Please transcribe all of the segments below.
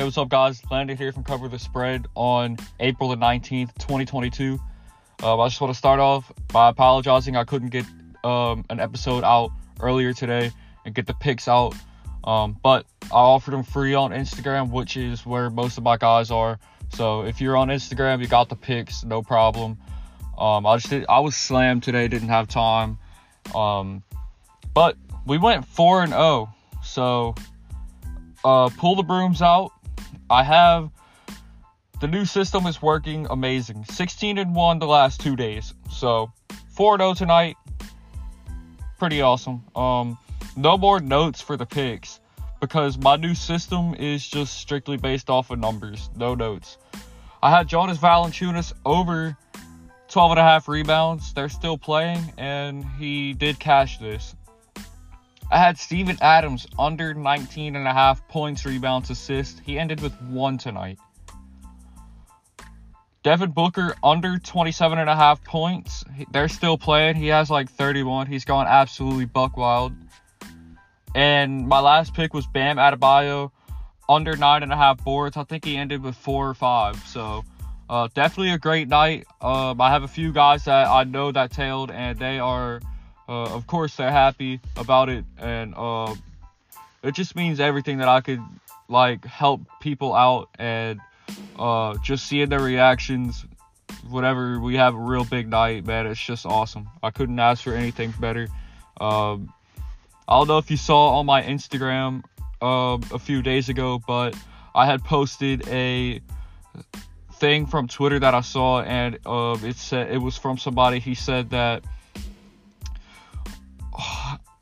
Hey, what's up, guys? Landon here from Cover the Spread on April the 19th, 2022. Um, I just want to start off by apologizing. I couldn't get um, an episode out earlier today and get the picks out. Um, but I offered them free on Instagram, which is where most of my guys are. So if you're on Instagram, you got the picks, no problem. Um, I just did, I was slammed today, didn't have time. Um, but we went four and zero. Oh, so uh, pull the brooms out. I have the new system is working amazing. 16 and 1 the last 2 days. So 4 0 tonight. Pretty awesome. Um no more notes for the picks because my new system is just strictly based off of numbers, no notes. I had Jonas Valanciunas over 12 and a half rebounds. They're still playing and he did cash this. I had Steven Adams under 19 and a half points, rebounds, assists. He ended with one tonight. Devin Booker under 27 and a half points. They're still playing. He has like 31. He's gone absolutely buck wild. And my last pick was Bam Adebayo under nine and a half boards. I think he ended with four or five. So uh, definitely a great night. Um, I have a few guys that I know that tailed, and they are uh, of course, they're happy about it, and uh, it just means everything that I could like help people out and uh, just seeing their reactions. Whatever we have a real big night, man, it's just awesome. I couldn't ask for anything better. Um, I don't know if you saw on my Instagram uh, a few days ago, but I had posted a thing from Twitter that I saw, and uh, it said it was from somebody. He said that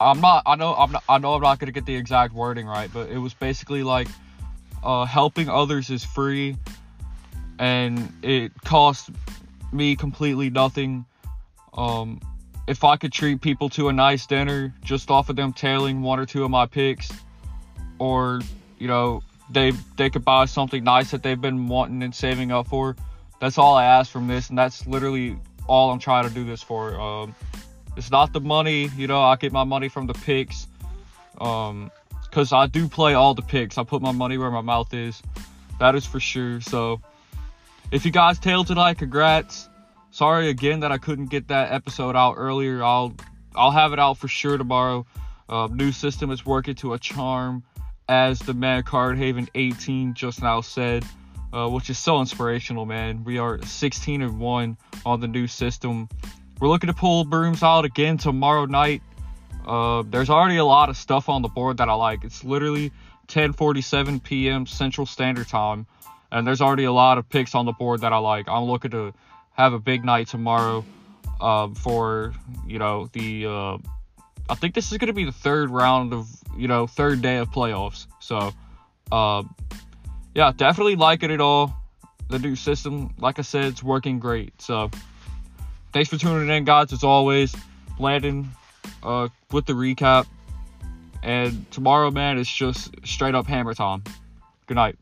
I'm not. I know. I'm. Not, I know. I'm not gonna get the exact wording right, but it was basically like, uh, helping others is free, and it costs me completely nothing. Um, if I could treat people to a nice dinner just off of them tailing one or two of my picks, or you know, they they could buy something nice that they've been wanting and saving up for. That's all I ask from this, and that's literally all I'm trying to do this for. Um, it's not the money, you know, I get my money from the picks. Um, because I do play all the picks. I put my money where my mouth is. That is for sure. So, if you guys tailed tonight, congrats. Sorry again that I couldn't get that episode out earlier. I'll I'll have it out for sure tomorrow. Uh, new system is working to a charm, as the man Card Haven 18 just now said, uh, which is so inspirational, man. We are 16 and one on the new system. We're looking to pull brooms out again tomorrow night. Uh, there's already a lot of stuff on the board that I like. It's literally 10:47 p.m. Central Standard Time, and there's already a lot of picks on the board that I like. I'm looking to have a big night tomorrow uh, for you know the. Uh, I think this is going to be the third round of you know third day of playoffs. So, uh, yeah, definitely liking it all. The new system, like I said, it's working great. So thanks for tuning in, guys. As always, Landon uh, with the recap. And tomorrow, man, it's just straight up hammer time. Good night.